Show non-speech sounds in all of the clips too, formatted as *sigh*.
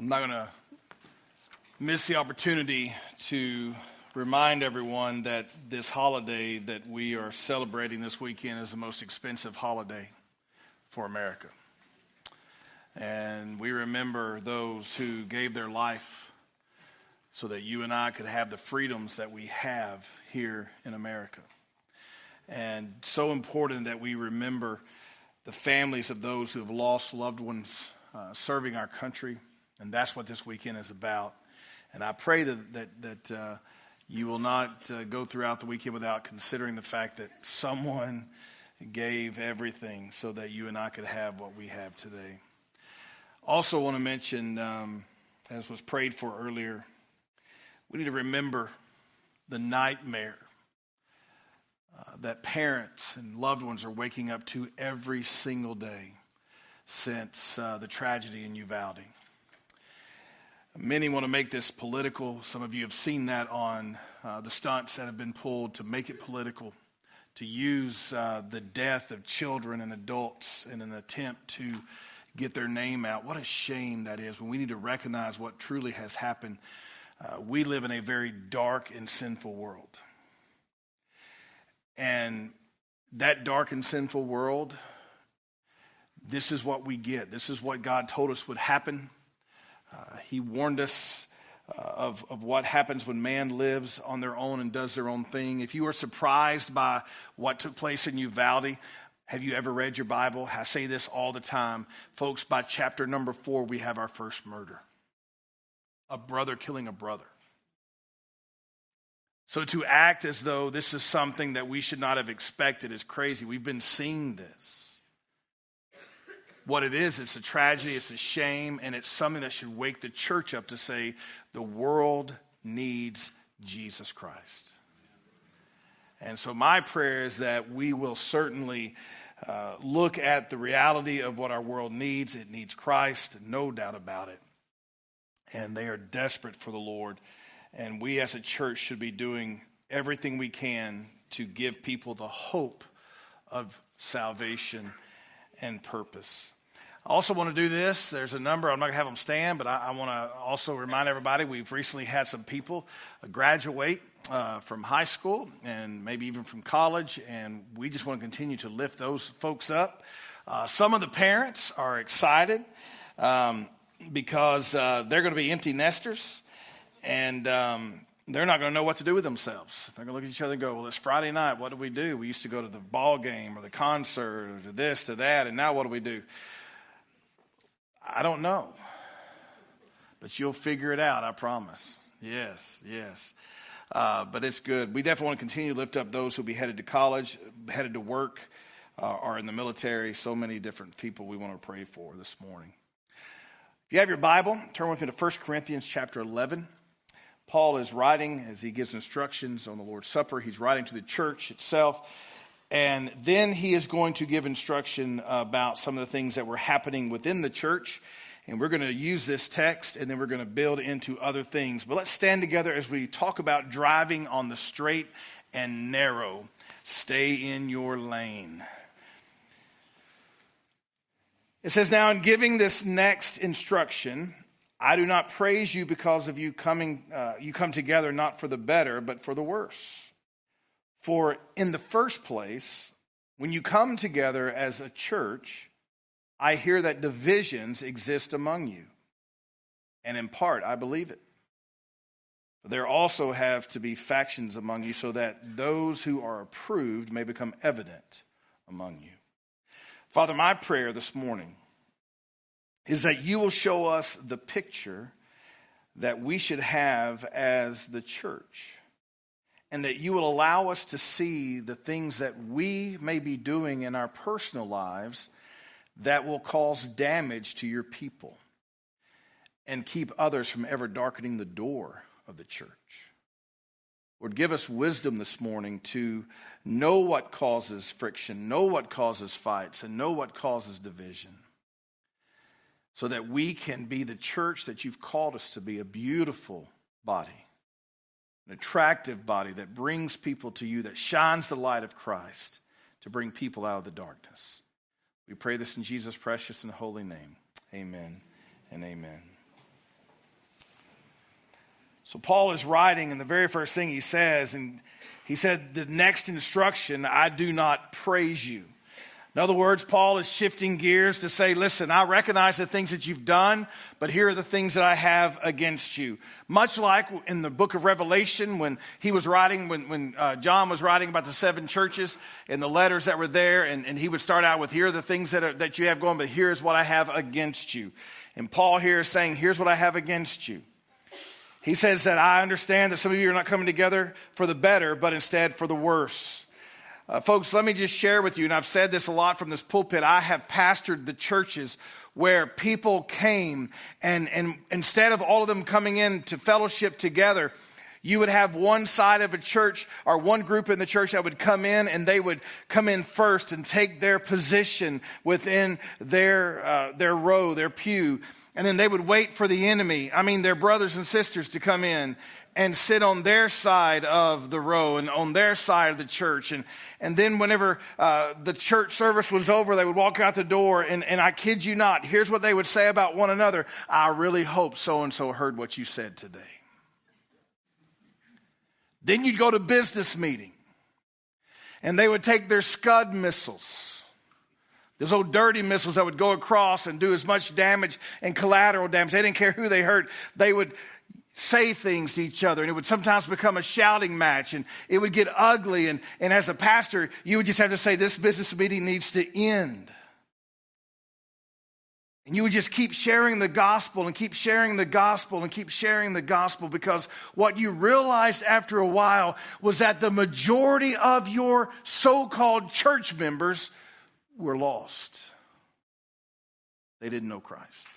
I'm not going to miss the opportunity to remind everyone that this holiday that we are celebrating this weekend is the most expensive holiday for America. And we remember those who gave their life so that you and I could have the freedoms that we have here in America. And so important that we remember the families of those who have lost loved ones uh, serving our country. And that's what this weekend is about. And I pray that, that, that uh, you will not uh, go throughout the weekend without considering the fact that someone gave everything so that you and I could have what we have today. Also, want to mention, um, as was prayed for earlier, we need to remember the nightmare uh, that parents and loved ones are waking up to every single day since uh, the tragedy in Uvalde. Many want to make this political. Some of you have seen that on uh, the stunts that have been pulled to make it political, to use uh, the death of children and adults in an attempt to get their name out. What a shame that is when we need to recognize what truly has happened. Uh, we live in a very dark and sinful world. And that dark and sinful world, this is what we get. This is what God told us would happen. Uh, he warned us uh, of, of what happens when man lives on their own and does their own thing. If you are surprised by what took place in Uvalde, have you ever read your Bible? I say this all the time. Folks, by chapter number four, we have our first murder a brother killing a brother. So to act as though this is something that we should not have expected is crazy. We've been seeing this what it is. It's a tragedy, it's a shame, and it's something that should wake the church up to say the world needs Jesus Christ. And so, my prayer is that we will certainly uh, look at the reality of what our world needs. It needs Christ, no doubt about it. And they are desperate for the Lord. And we as a church should be doing everything we can to give people the hope of salvation and purpose. I also want to do this. There's a number, I'm not going to have them stand, but I, I want to also remind everybody we've recently had some people graduate uh, from high school and maybe even from college, and we just want to continue to lift those folks up. Uh, some of the parents are excited um, because uh, they're going to be empty nesters, and um, they're not going to know what to do with themselves. They're going to look at each other and go, Well, it's Friday night. What do we do? We used to go to the ball game or the concert or to this, to that, and now what do we do? I don't know. But you'll figure it out, I promise. Yes, yes. Uh, but it's good. We definitely want to continue to lift up those who'll be headed to college, headed to work, uh, or in the military. So many different people we want to pray for this morning. If you have your Bible, turn with me to 1 Corinthians chapter 11. Paul is writing as he gives instructions on the Lord's Supper. He's writing to the church itself. And then he is going to give instruction about some of the things that were happening within the church. And we're going to use this text and then we're going to build into other things. But let's stand together as we talk about driving on the straight and narrow. Stay in your lane. It says, Now, in giving this next instruction, I do not praise you because of you coming, uh, you come together not for the better, but for the worse. For in the first place, when you come together as a church, I hear that divisions exist among you. And in part, I believe it. There also have to be factions among you so that those who are approved may become evident among you. Father, my prayer this morning is that you will show us the picture that we should have as the church and that you will allow us to see the things that we may be doing in our personal lives that will cause damage to your people and keep others from ever darkening the door of the church. Lord, give us wisdom this morning to know what causes friction, know what causes fights, and know what causes division. So that we can be the church that you've called us to be, a beautiful body an attractive body that brings people to you, that shines the light of Christ to bring people out of the darkness. We pray this in Jesus' precious and holy name. Amen and amen. So Paul is writing, and the very first thing he says, and he said, The next instruction, I do not praise you. In other words, Paul is shifting gears to say, listen, I recognize the things that you've done, but here are the things that I have against you. Much like in the book of Revelation, when he was writing, when, when uh, John was writing about the seven churches and the letters that were there, and, and he would start out with, here are the things that, are, that you have going, but here's what I have against you. And Paul here is saying, here's what I have against you. He says that I understand that some of you are not coming together for the better, but instead for the worse. Uh, folks, let me just share with you, and I've said this a lot from this pulpit. I have pastored the churches where people came, and, and instead of all of them coming in to fellowship together, you would have one side of a church or one group in the church that would come in and they would come in first and take their position within their, uh, their row, their pew. And then they would wait for the enemy, I mean, their brothers and sisters to come in and sit on their side of the row and on their side of the church. And, and then whenever uh, the church service was over, they would walk out the door. And, and I kid you not, here's what they would say about one another I really hope so and so heard what you said today. Then you'd go to business meeting and they would take their Scud missiles those old dirty missiles that would go across and do as much damage and collateral damage. They didn't care who they hurt. They would say things to each other and it would sometimes become a shouting match and it would get ugly. And, and as a pastor, you would just have to say, this business meeting needs to end. And you would just keep sharing the gospel and keep sharing the gospel and keep sharing the gospel because what you realized after a while was that the majority of your so called church members were lost. They didn't know Christ.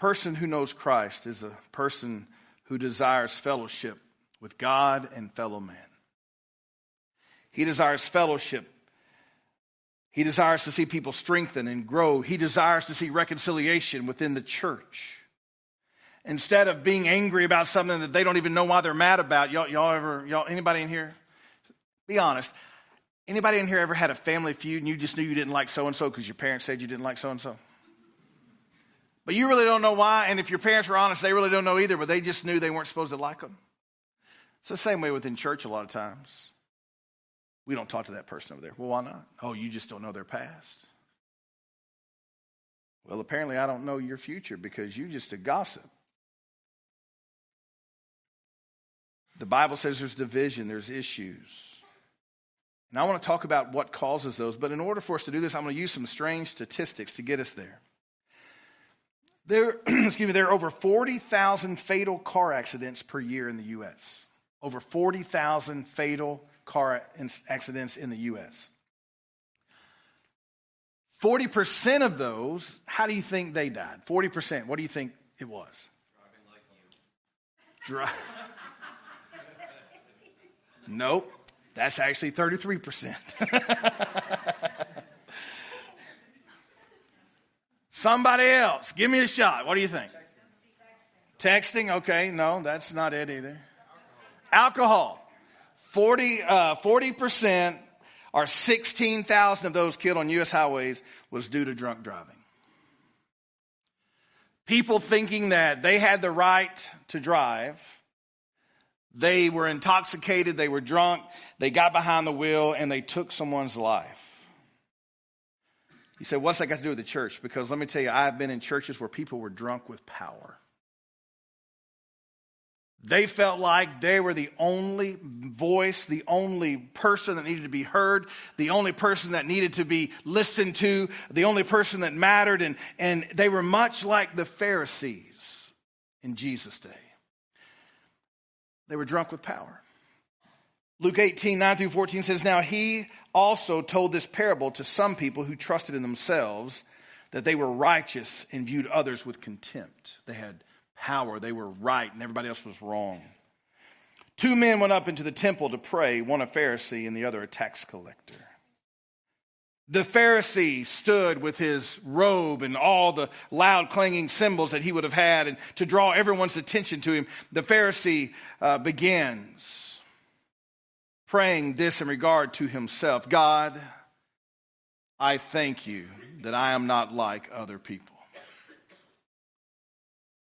Person who knows Christ is a person who desires fellowship with God and fellow man. He desires fellowship. He desires to see people strengthen and grow. He desires to see reconciliation within the church instead of being angry about something that they don't even know why they're mad about. Y'all, y'all ever, y'all, anybody in here? Be honest. Anybody in here ever had a family feud and you just knew you didn't like so and so because your parents said you didn't like so and so? But you really don't know why. And if your parents were honest, they really don't know either, but they just knew they weren't supposed to like them. It's the same way within church a lot of times. We don't talk to that person over there. Well, why not? Oh, you just don't know their past. Well, apparently I don't know your future because you just a gossip. The Bible says there's division, there's issues. And I want to talk about what causes those, but in order for us to do this, I'm going to use some strange statistics to get us there. There, *clears throat* excuse me, there are over 40,000 fatal car accidents per year in the U.S. Over 40,000 fatal car accidents in the U.S. 40% of those, how do you think they died? 40%, what do you think it was? Driving like you. Dri- *laughs* Nope, that's actually 33%. *laughs* Somebody else, give me a shot. What do you think? Texting, okay, no, that's not it either. Alcohol. 40, uh, 40% or 16,000 of those killed on U.S. highways was due to drunk driving. People thinking that they had the right to drive they were intoxicated, they were drunk, they got behind the wheel, and they took someone's life. You say, what's that got to do with the church? Because let me tell you, I've been in churches where people were drunk with power. They felt like they were the only voice, the only person that needed to be heard, the only person that needed to be listened to, the only person that mattered. And, and they were much like the Pharisees in Jesus' day. They were drunk with power. Luke 18, 9 through 14 says, Now he also told this parable to some people who trusted in themselves that they were righteous and viewed others with contempt. They had power, they were right, and everybody else was wrong. Two men went up into the temple to pray, one a Pharisee and the other a tax collector. The Pharisee stood with his robe and all the loud clanging cymbals that he would have had, and to draw everyone's attention to him, the Pharisee uh, begins praying this in regard to himself God, I thank you that I am not like other people.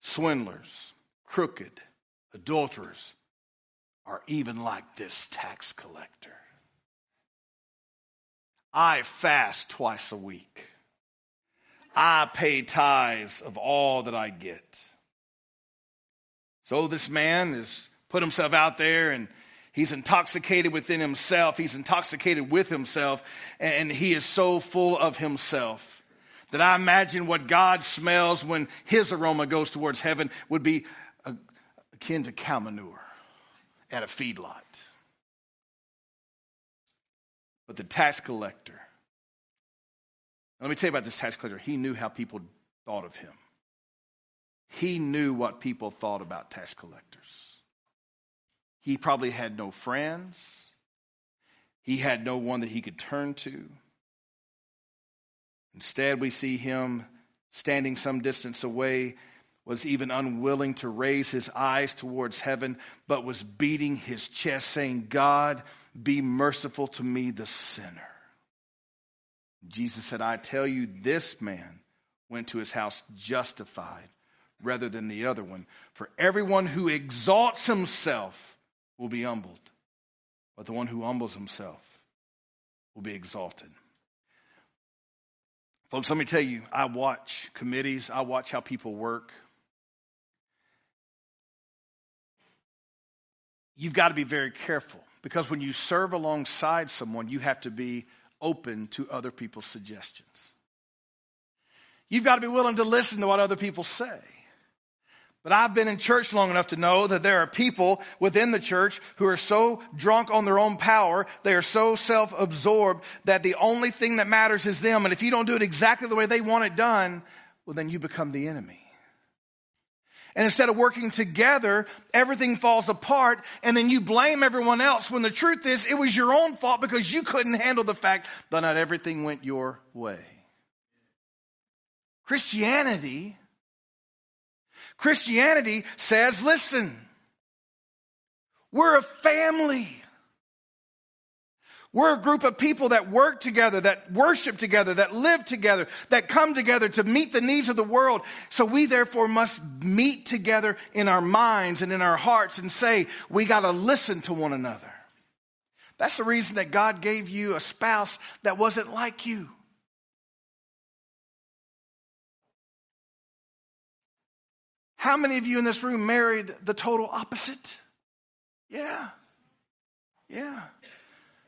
swindlers, crooked, adulterers are even like this tax collector. I fast twice a week. I pay tithes of all that I get. So this man has put himself out there and he's intoxicated within himself. He's intoxicated with himself and he is so full of himself that I imagine what God smells when his aroma goes towards heaven would be akin to cow manure at a feedlot. But the tax collector, let me tell you about this tax collector. He knew how people thought of him. He knew what people thought about tax collectors. He probably had no friends. He had no one that he could turn to. Instead, we see him standing some distance away, was even unwilling to raise his eyes towards heaven, but was beating his chest, saying, God, be merciful to me, the sinner. Jesus said, I tell you, this man went to his house justified rather than the other one. For everyone who exalts himself will be humbled, but the one who humbles himself will be exalted. Folks, let me tell you, I watch committees, I watch how people work. You've got to be very careful because when you serve alongside someone, you have to be open to other people's suggestions. You've got to be willing to listen to what other people say. But I've been in church long enough to know that there are people within the church who are so drunk on their own power, they are so self absorbed that the only thing that matters is them. And if you don't do it exactly the way they want it done, well, then you become the enemy. And instead of working together, everything falls apart, and then you blame everyone else when the truth is it was your own fault because you couldn't handle the fact that not everything went your way. Christianity Christianity says, listen, we're a family. We're a group of people that work together, that worship together, that live together, that come together to meet the needs of the world. So we therefore must meet together in our minds and in our hearts and say, we got to listen to one another. That's the reason that God gave you a spouse that wasn't like you. How many of you in this room married the total opposite? Yeah. Yeah.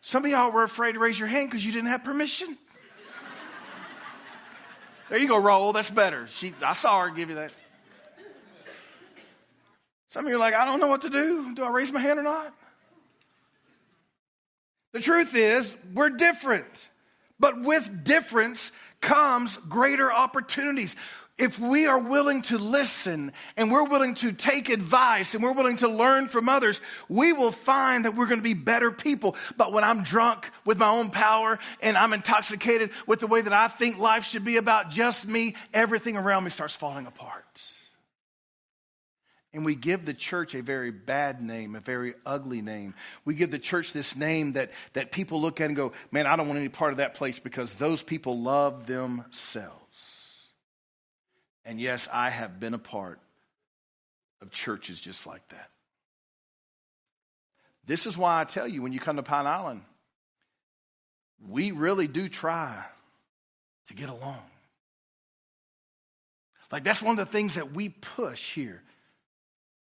Some of y'all were afraid to raise your hand because you didn't have permission. there you go, roll. That's better. She, I saw her give you that. Some of you are like, I don't know what to do. Do I raise my hand or not? The truth is, we're different. But with difference comes greater opportunities if we are willing to listen and we're willing to take advice and we're willing to learn from others, we will find that we're going to be better people. But when I'm drunk with my own power and I'm intoxicated with the way that I think life should be about just me, everything around me starts falling apart. And we give the church a very bad name, a very ugly name. We give the church this name that, that people look at and go, man, I don't want any part of that place because those people love themselves. And yes, I have been a part of churches just like that. This is why I tell you when you come to Pine Island, we really do try to get along. Like that's one of the things that we push here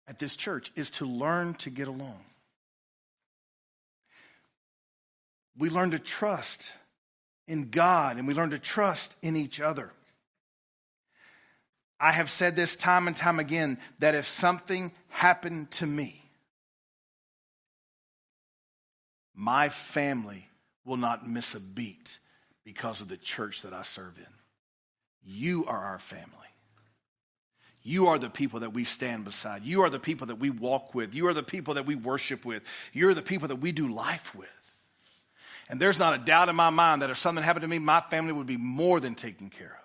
at this church is to learn to get along. We learn to trust in God and we learn to trust in each other. I have said this time and time again that if something happened to me, my family will not miss a beat because of the church that I serve in. You are our family. You are the people that we stand beside. You are the people that we walk with. You are the people that we worship with. You're the people that we do life with. And there's not a doubt in my mind that if something happened to me, my family would be more than taken care of.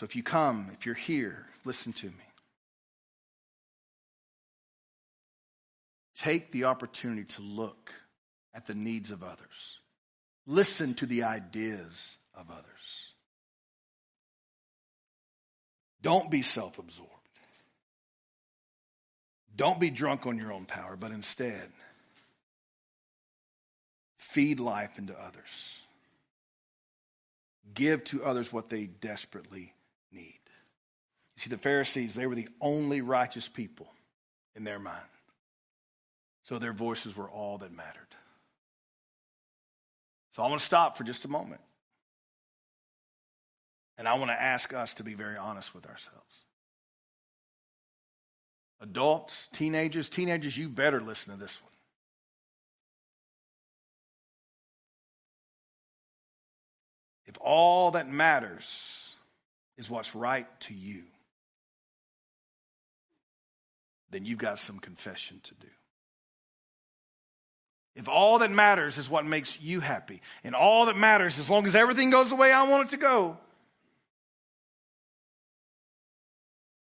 So if you come, if you're here, listen to me. Take the opportunity to look at the needs of others. listen to the ideas of others. Don't be self absorbed. Don't be drunk on your own power, but instead, feed life into others. Give to others what they desperately need. You see, the Pharisees, they were the only righteous people in their mind. So their voices were all that mattered. So I want to stop for just a moment. And I want to ask us to be very honest with ourselves. Adults, teenagers, teenagers, you better listen to this one. If all that matters is what's right to you, then you've got some confession to do. If all that matters is what makes you happy, and all that matters, as long as everything goes the way I want it to go,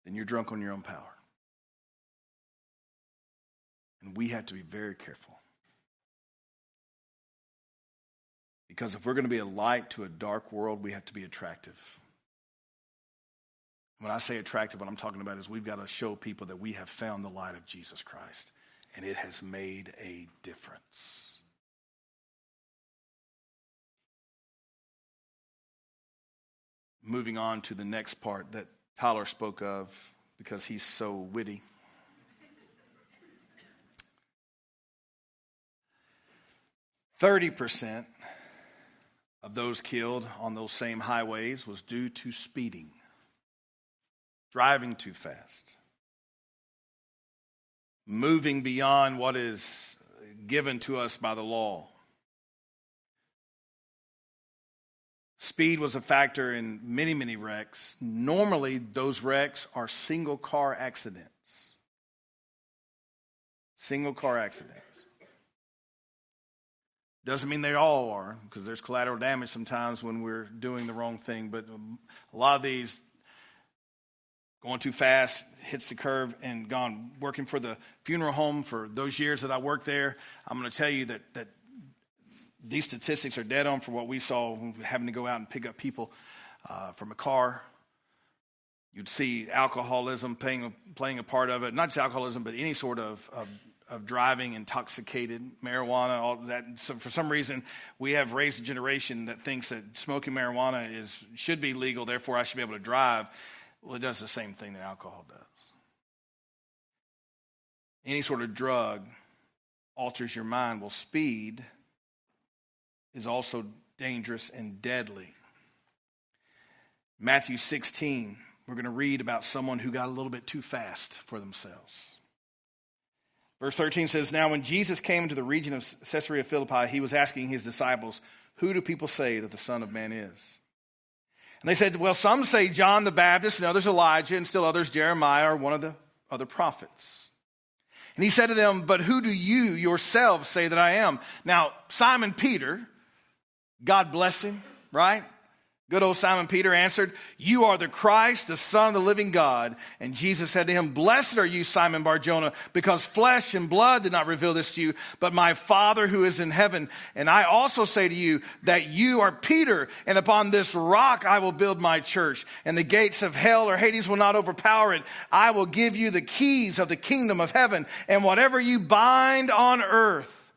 then you're drunk on your own power. And we have to be very careful. Because if we're going to be a light to a dark world, we have to be attractive. When I say attractive, what I'm talking about is we've got to show people that we have found the light of Jesus Christ and it has made a difference. Moving on to the next part that Tyler spoke of because he's so witty. Thirty percent of those killed on those same highways was due to speeding, driving too fast moving beyond what is given to us by the law. Speed was a factor in many, many wrecks. Normally, those wrecks are single car accidents. Single car accidents. Doesn't mean they all are, because there's collateral damage sometimes when we're doing the wrong thing, but a lot of these going too fast, hits the curve, and gone. Working for the funeral home for those years that I worked there, I'm going to tell you that, that these statistics are dead on for what we saw having to go out and pick up people uh, from a car. You'd see alcoholism playing, playing a part of it, not just alcoholism, but any sort of, of, of driving, intoxicated, marijuana, all that. So for some reason, we have raised a generation that thinks that smoking marijuana is should be legal, therefore I should be able to drive. Well, it does the same thing that alcohol does. Any sort of drug alters your mind. Well, speed is also dangerous and deadly. Matthew 16, we're going to read about someone who got a little bit too fast for themselves. Verse 13 says, Now when Jesus came into the region of Caesarea Philippi, he was asking his disciples, Who do people say that the Son of Man is? And they said, Well, some say John the Baptist, and others Elijah, and still others Jeremiah or one of the other prophets. And he said to them, But who do you yourselves say that I am? Now, Simon Peter, God bless him, right? Good old Simon Peter answered, You are the Christ, the Son of the living God. And Jesus said to him, Blessed are you, Simon Barjona, because flesh and blood did not reveal this to you, but my Father who is in heaven. And I also say to you that you are Peter, and upon this rock I will build my church, and the gates of hell or Hades will not overpower it. I will give you the keys of the kingdom of heaven, and whatever you bind on earth,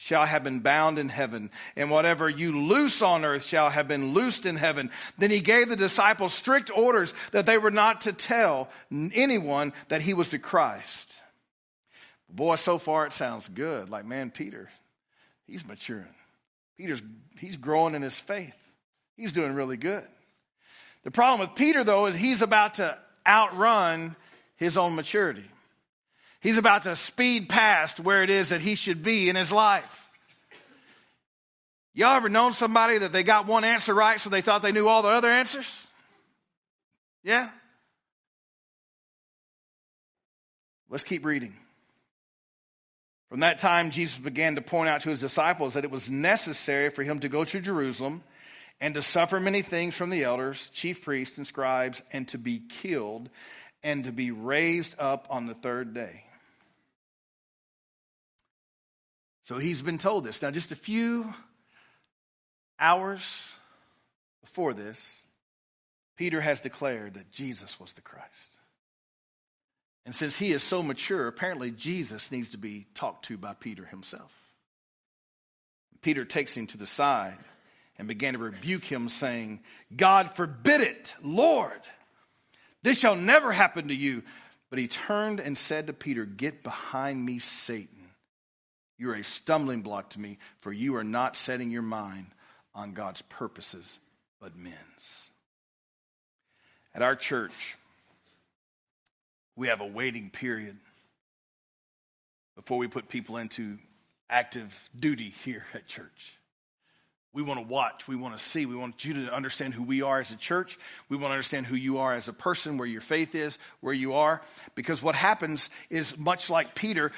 shall have been bound in heaven, and whatever you loose on earth shall have been loosed in heaven. Then he gave the disciples strict orders that they were not to tell anyone that he was the Christ. Boy, so far it sounds good. Like, man, Peter, he's maturing. Peter's he's growing in his faith. He's doing really good. The problem with Peter, though, is he's about to outrun his own maturity. He's about to speed past where it is that he should be in his life. Y'all ever known somebody that they got one answer right so they thought they knew all the other answers? Yeah? Let's keep reading. From that time, Jesus began to point out to his disciples that it was necessary for him to go to Jerusalem and to suffer many things from the elders, chief priests, and scribes, and to be killed, and to be raised up on the third day. So he's been told this. Now, just a few Hours before this, Peter has declared that Jesus was the Christ. And since he is so mature, apparently Jesus needs to be talked to by Peter himself. Peter takes him to the side and began to rebuke him, saying, God forbid it, Lord. This shall never happen to you. But he turned and said to Peter, Get behind me, Satan. You are a stumbling block to me, for you are not setting your mind on God's purposes, but men's. At our church, we have a waiting period before we put people into active duty here at church. We want to watch. We want to see. We want you to understand who we are as a church. We want to understand who you are as a person, where your faith is, where you are. Because what happens is much like Peter,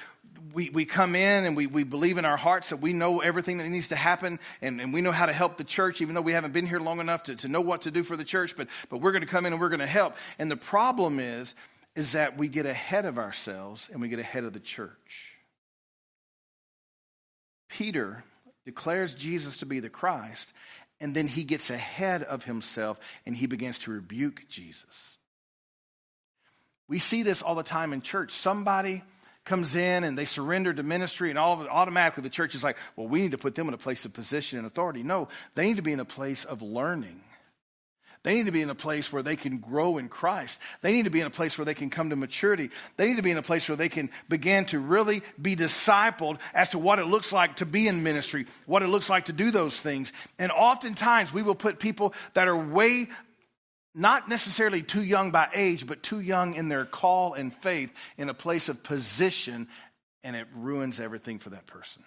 we, we come in and we, we believe in our hearts that we know everything that needs to happen and, and we know how to help the church, even though we haven't been here long enough to, to know what to do for the church. But, but we're going to come in and we're going to help. And the problem is, is that we get ahead of ourselves and we get ahead of the church. Peter declares Jesus to be the Christ, and then he gets ahead of himself and he begins to rebuke Jesus. We see this all the time in church. Somebody comes in and they surrender to ministry, and all of it, automatically the church is like, well, we need to put them in a place of position and authority. No, they need to be in a place of learning. They need to be in a place where they can grow in Christ. They need to be in a place where they can come to maturity. They need to be in a place where they can begin to really be discipled as to what it looks like to be in ministry, what it looks like to do those things. And oftentimes we will put people that are way not necessarily too young by age, but too young in their call and faith in a place of position, and it ruins everything for that person.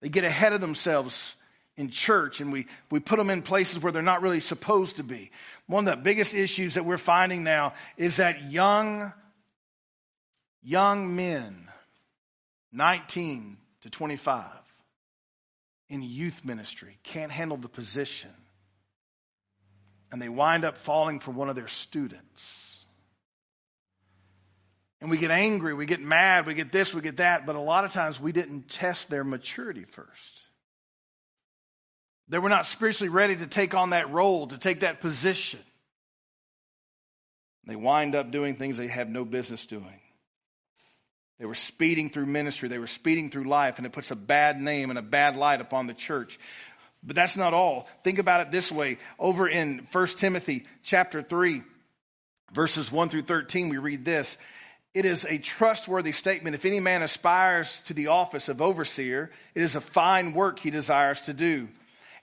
They get ahead of themselves in church and we, we put them in places where they're not really supposed to be. One of the biggest issues that we're finding now is that young, young men, 19 to 25, in youth ministry can't handle the position. And they wind up falling for one of their students. And we get angry, we get mad, we get this, we get that, but a lot of times we didn't test their maturity first. They were not spiritually ready to take on that role, to take that position. They wind up doing things they have no business doing. They were speeding through ministry, they were speeding through life, and it puts a bad name and a bad light upon the church. But that's not all. Think about it this way. Over in 1 Timothy chapter 3, verses 1 through 13, we read this. It is a trustworthy statement. If any man aspires to the office of overseer, it is a fine work he desires to do.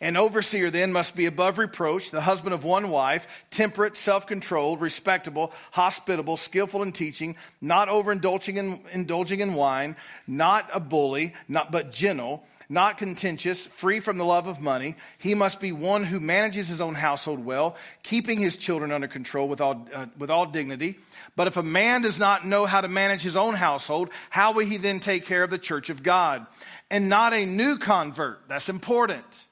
An overseer then must be above reproach, the husband of one wife, temperate, self controlled, respectable, hospitable, skillful in teaching, not overindulging in, indulging in wine, not a bully, not, but gentle, not contentious, free from the love of money. He must be one who manages his own household well, keeping his children under control with all, uh, with all dignity. But if a man does not know how to manage his own household, how will he then take care of the church of God? And not a new convert. That's important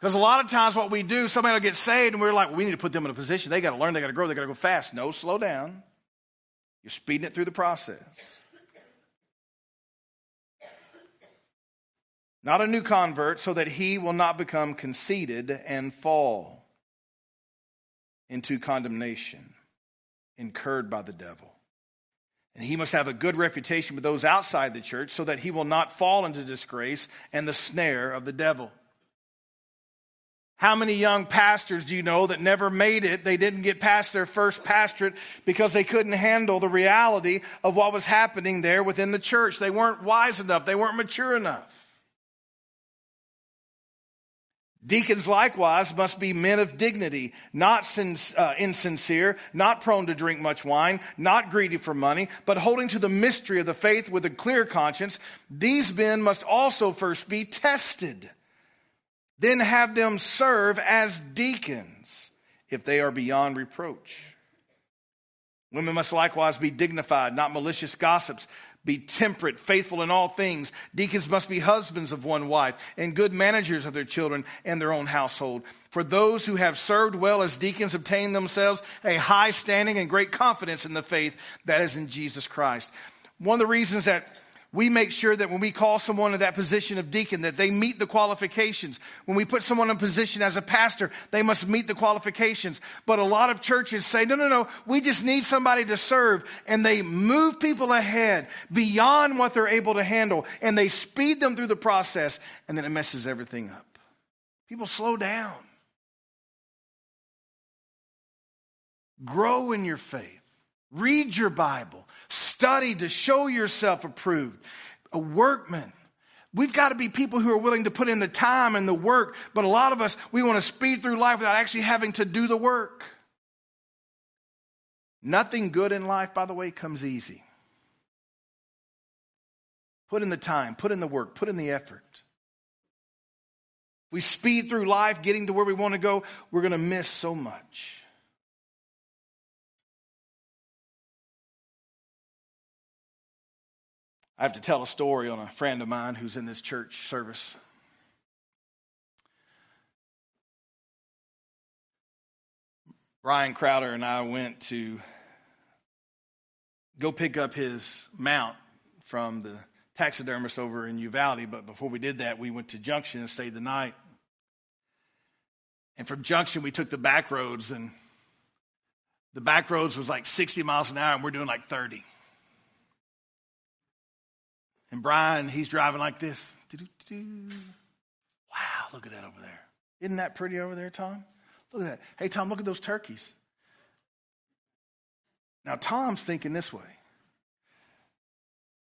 because a lot of times what we do, somebody will get saved and we're like, well, we need to put them in a position. They got to learn, they got to grow, they got to go fast. No, slow down. You're speeding it through the process. Not a new convert, so that he will not become conceited and fall into condemnation incurred by the devil. And he must have a good reputation with those outside the church so that he will not fall into disgrace and the snare of the devil. How many young pastors do you know that never made it? They didn't get past their first pastorate because they couldn't handle the reality of what was happening there within the church. They weren't wise enough, they weren't mature enough. Deacons likewise must be men of dignity, not uh, insincere, not prone to drink much wine, not greedy for money, but holding to the mystery of the faith with a clear conscience. These men must also first be tested then have them serve as deacons if they are beyond reproach. Women must likewise be dignified, not malicious gossips, be temperate, faithful in all things. Deacons must be husbands of one wife and good managers of their children and their own household. For those who have served well as deacons obtain themselves a high standing and great confidence in the faith that is in Jesus Christ. One of the reasons that We make sure that when we call someone to that position of deacon, that they meet the qualifications. When we put someone in position as a pastor, they must meet the qualifications. But a lot of churches say, no, no, no, we just need somebody to serve. And they move people ahead beyond what they're able to handle. And they speed them through the process. And then it messes everything up. People slow down. Grow in your faith. Read your Bible. Study to show yourself approved. A workman. We've got to be people who are willing to put in the time and the work, but a lot of us, we want to speed through life without actually having to do the work. Nothing good in life, by the way, comes easy. Put in the time, put in the work, put in the effort. We speed through life getting to where we want to go, we're going to miss so much. I have to tell a story on a friend of mine who's in this church service. Ryan Crowder and I went to go pick up his mount from the taxidermist over in Uvalde, but before we did that, we went to Junction and stayed the night. And from Junction, we took the back roads, and the back roads was like 60 miles an hour, and we're doing like 30. And Brian, he's driving like this. Wow, look at that over there. Isn't that pretty over there, Tom? Look at that. Hey, Tom, look at those turkeys. Now, Tom's thinking this way.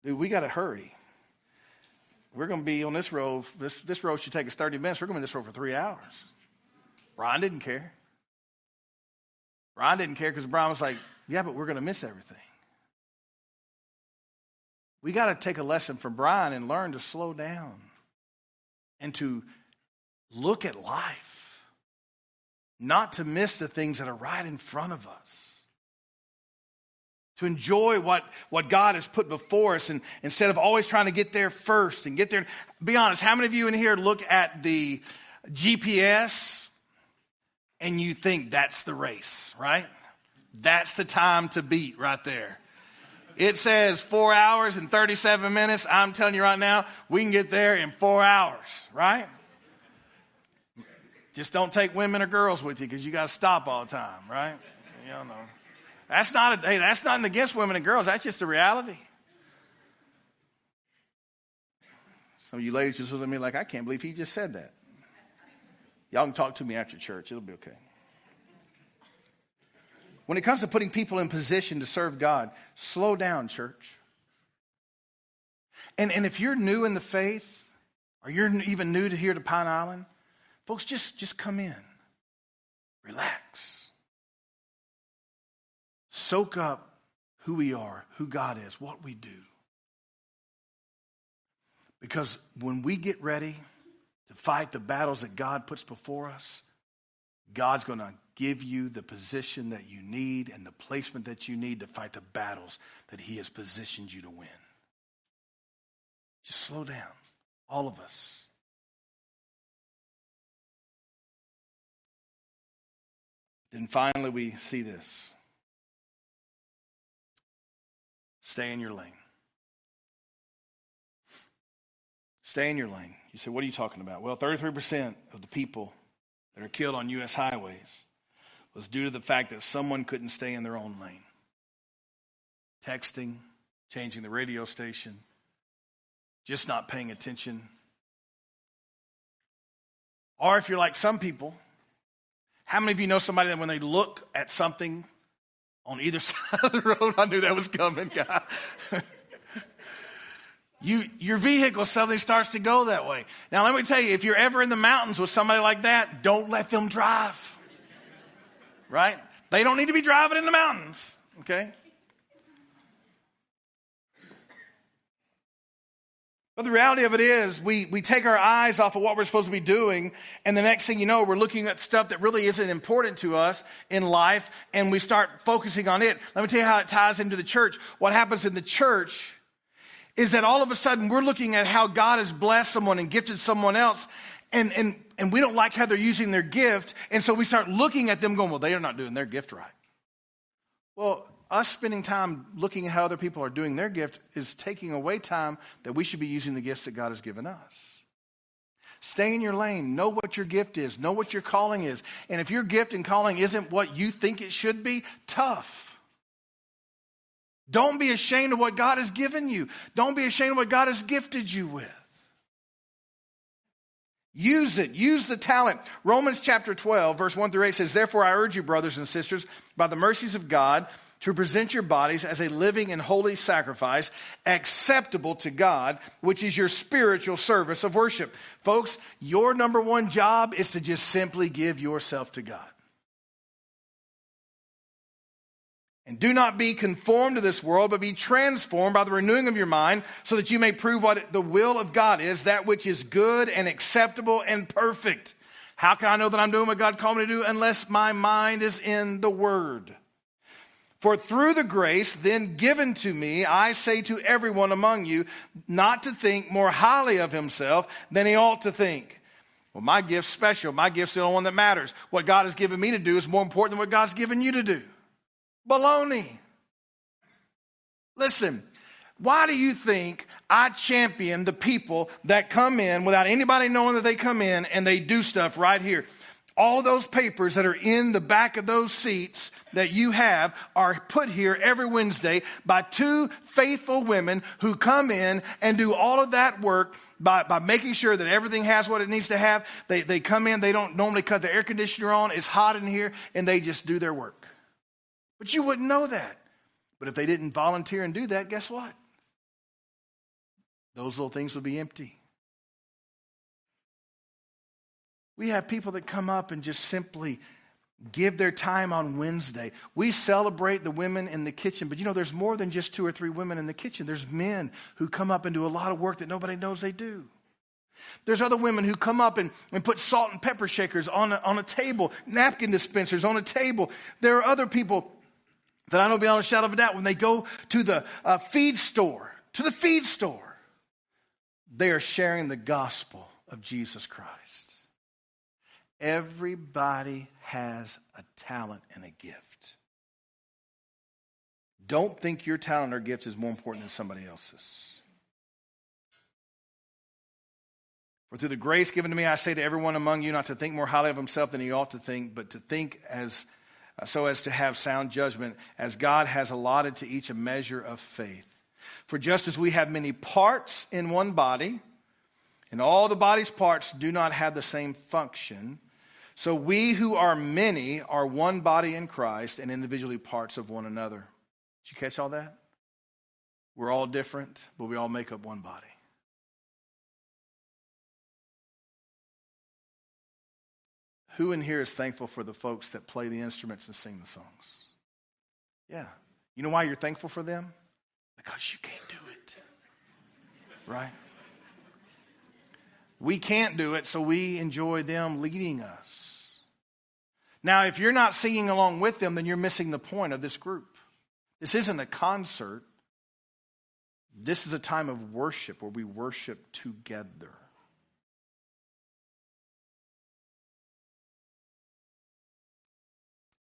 Dude, we got to hurry. We're going to be on this road. This, this road should take us 30 minutes. We're going to be on this road for three hours. Brian didn't care. Brian didn't care because Brian was like, yeah, but we're going to miss everything. We got to take a lesson from Brian and learn to slow down and to look at life, not to miss the things that are right in front of us. To enjoy what, what God has put before us and instead of always trying to get there first and get there. Be honest, how many of you in here look at the GPS and you think that's the race, right? That's the time to beat right there. It says four hours and 37 minutes. I'm telling you right now, we can get there in four hours, right? Just don't take women or girls with you because you got to stop all the time, right? You know. That's not a, hey, that's not against women and girls. That's just the reality. Some of you ladies just look at me like, I can't believe he just said that. Y'all can talk to me after church. It'll be okay. When it comes to putting people in position to serve God, slow down, church. And, and if you're new in the faith, or you're even new to here to Pine Island, folks, just, just come in. Relax. Soak up who we are, who God is, what we do. Because when we get ready to fight the battles that God puts before us, God's going to give you the position that you need and the placement that you need to fight the battles that He has positioned you to win. Just slow down, all of us. Then finally, we see this stay in your lane. Stay in your lane. You say, what are you talking about? Well, 33% of the people that are killed on U.S. highways was due to the fact that someone couldn't stay in their own lane. Texting, changing the radio station, just not paying attention. Or if you're like some people, how many of you know somebody that when they look at something on either *laughs* side of the road, I knew that was coming, God. *laughs* you, your vehicle suddenly starts to go that way. Now, let me tell you, if you're ever in the mountains with somebody like that, don't let them drive right? They don't need to be driving in the mountains, okay? But the reality of it is, we, we take our eyes off of what we're supposed to be doing, and the next thing you know, we're looking at stuff that really isn't important to us in life, and we start focusing on it. Let me tell you how it ties into the church. What happens in the church is that all of a sudden we're looking at how God has blessed someone and gifted someone else, and, and, and we don't like how they're using their gift. And so we start looking at them going, well, they are not doing their gift right. Well, us spending time looking at how other people are doing their gift is taking away time that we should be using the gifts that God has given us. Stay in your lane. Know what your gift is. Know what your calling is. And if your gift and calling isn't what you think it should be, tough. Don't be ashamed of what God has given you. Don't be ashamed of what God has gifted you with. Use it. Use the talent. Romans chapter 12, verse 1 through 8 says, Therefore I urge you, brothers and sisters, by the mercies of God, to present your bodies as a living and holy sacrifice, acceptable to God, which is your spiritual service of worship. Folks, your number one job is to just simply give yourself to God. And do not be conformed to this world, but be transformed by the renewing of your mind, so that you may prove what the will of God is, that which is good and acceptable and perfect. How can I know that I'm doing what God called me to do unless my mind is in the Word? For through the grace then given to me, I say to everyone among you, not to think more highly of himself than he ought to think. Well, my gift's special. My gift's the only one that matters. What God has given me to do is more important than what God's given you to do. Baloney. Listen, why do you think I champion the people that come in without anybody knowing that they come in and they do stuff right here? All those papers that are in the back of those seats that you have are put here every Wednesday by two faithful women who come in and do all of that work by, by making sure that everything has what it needs to have. They, they come in, they don't normally cut the air conditioner on, it's hot in here, and they just do their work. But you wouldn't know that. But if they didn't volunteer and do that, guess what? Those little things would be empty. We have people that come up and just simply give their time on Wednesday. We celebrate the women in the kitchen, but you know, there's more than just two or three women in the kitchen. There's men who come up and do a lot of work that nobody knows they do. There's other women who come up and, and put salt and pepper shakers on a, on a table, napkin dispensers on a table. There are other people that I know beyond a shadow of a doubt when they go to the uh, feed store, to the feed store, they are sharing the gospel of Jesus Christ. Everybody has a talent and a gift. Don't think your talent or gift is more important than somebody else's. For through the grace given to me, I say to everyone among you not to think more highly of himself than he ought to think, but to think as Uh, so as to have sound judgment, as God has allotted to each a measure of faith. For just as we have many parts in one body, and all the body's parts do not have the same function, so we who are many are one body in Christ and individually parts of one another. Did you catch all that? We're all different, but we all make up one body. Who in here is thankful for the folks that play the instruments and sing the songs? Yeah. You know why you're thankful for them? Because you can't do it. Right? We can't do it, so we enjoy them leading us. Now, if you're not singing along with them, then you're missing the point of this group. This isn't a concert. This is a time of worship where we worship together.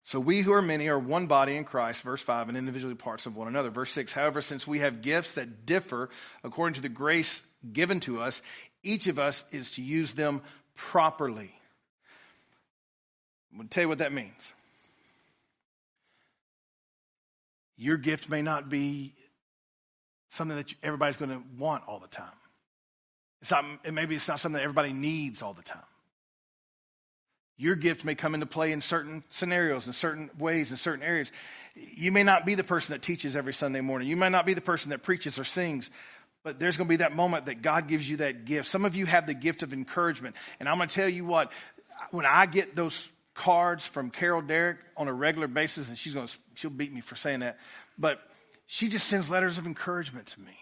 So we who are many are one body in Christ, verse 5, and individually parts of one another. Verse 6, however, since we have gifts that differ according to the grace given to us, each of us is to use them properly. I'm going to tell you what that means. Your gift may not be something that everybody's going to want all the time. It's not, maybe it's not something that everybody needs all the time. Your gift may come into play in certain scenarios, in certain ways, in certain areas. You may not be the person that teaches every Sunday morning. You may not be the person that preaches or sings, but there's going to be that moment that God gives you that gift. Some of you have the gift of encouragement. And I'm going to tell you what, when I get those cards from Carol Derrick on a regular basis, and she's going to, she'll beat me for saying that, but she just sends letters of encouragement to me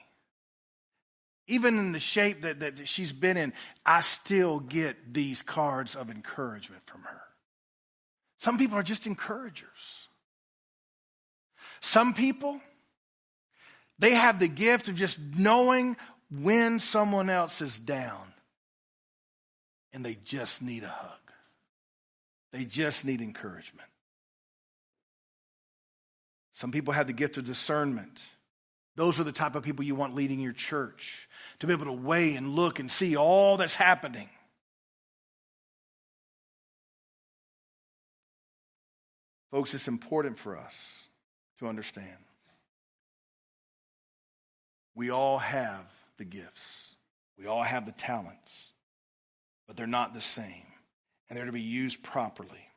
even in the shape that, that she's been in, I still get these cards of encouragement from her. Some people are just encouragers. Some people, they have the gift of just knowing when someone else is down and they just need a hug. They just need encouragement. Some people have the gift of discernment. Those are the type of people you want leading your church to be able to weigh and look and see all that's happening. Folks, it's important for us to understand. We all have the gifts, we all have the talents, but they're not the same, and they're to be used properly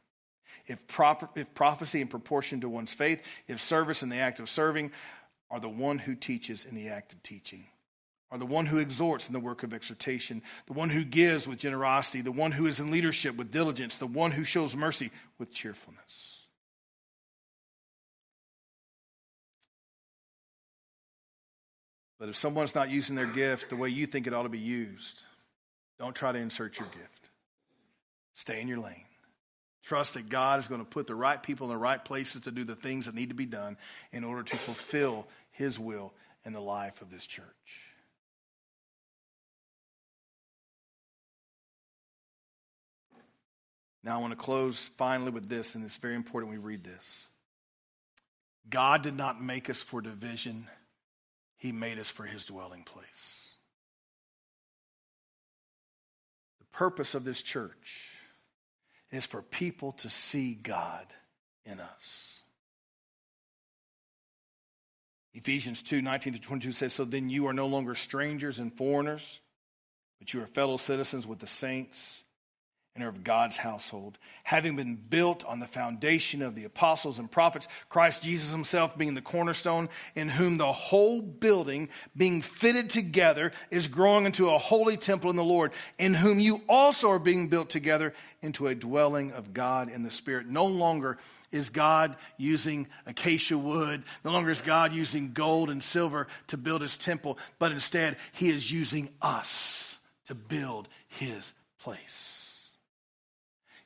if, proper, if prophecy in proportion to one's faith, if service in the act of serving, are the one who teaches in the act of teaching, are the one who exhorts in the work of exhortation, the one who gives with generosity, the one who is in leadership with diligence, the one who shows mercy with cheerfulness. But if someone's not using their gift the way you think it ought to be used, don't try to insert your gift. Stay in your lane. Trust that God is going to put the right people in the right places to do the things that need to be done in order to fulfill His will in the life of this church. Now, I want to close finally with this, and it's very important we read this. God did not make us for division, He made us for His dwelling place. The purpose of this church is for people to see God in us. Ephesians 2 19 to 22 says, So then you are no longer strangers and foreigners, but you are fellow citizens with the saints and are of God's household, having been built on the foundation of the apostles and prophets, Christ Jesus himself being the cornerstone, in whom the whole building, being fitted together, is growing into a holy temple in the Lord, in whom you also are being built together into a dwelling of God in the Spirit. No longer is God using acacia wood, no longer is God using gold and silver to build his temple, but instead, he is using us to build his place.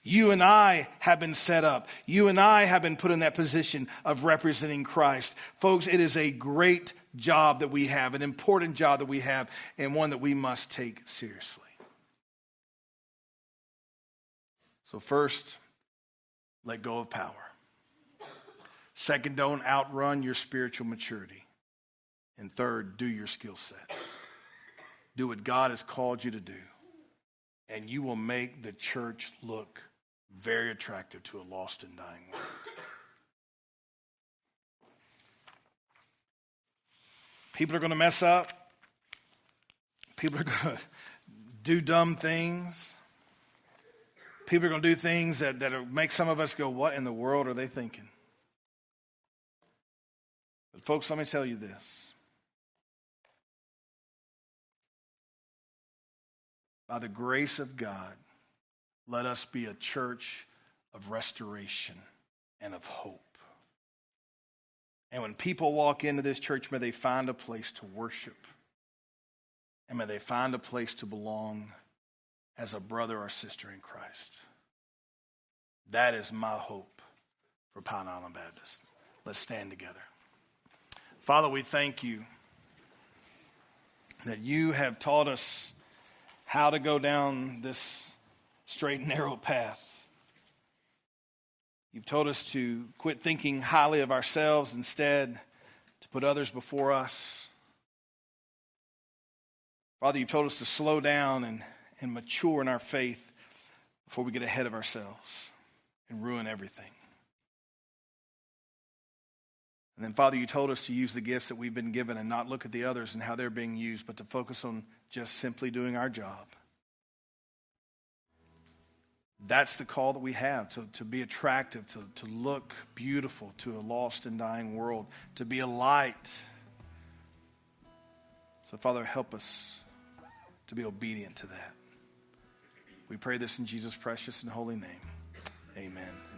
You and I have been set up. You and I have been put in that position of representing Christ. Folks, it is a great job that we have, an important job that we have, and one that we must take seriously. So, first, let go of power. Second, don't outrun your spiritual maturity. And third, do your skill set. Do what God has called you to do, and you will make the church look very attractive to a lost and dying world. People are going to mess up. People are going *laughs* to do dumb things. People are going to do things that, that make some of us go, What in the world are they thinking? But, folks, let me tell you this. By the grace of God, let us be a church of restoration and of hope. And when people walk into this church, may they find a place to worship. And may they find a place to belong as a brother or sister in Christ. That is my hope for Pine Island Baptist. Let's stand together. Father, we thank you that you have taught us how to go down this straight and narrow path. You've told us to quit thinking highly of ourselves, instead, to put others before us. Father, you've told us to slow down and, and mature in our faith before we get ahead of ourselves and ruin everything. And then, Father, you told us to use the gifts that we've been given and not look at the others and how they're being used, but to focus on just simply doing our job. That's the call that we have to, to be attractive, to, to look beautiful to a lost and dying world, to be a light. So, Father, help us to be obedient to that. We pray this in Jesus' precious and holy name. Amen.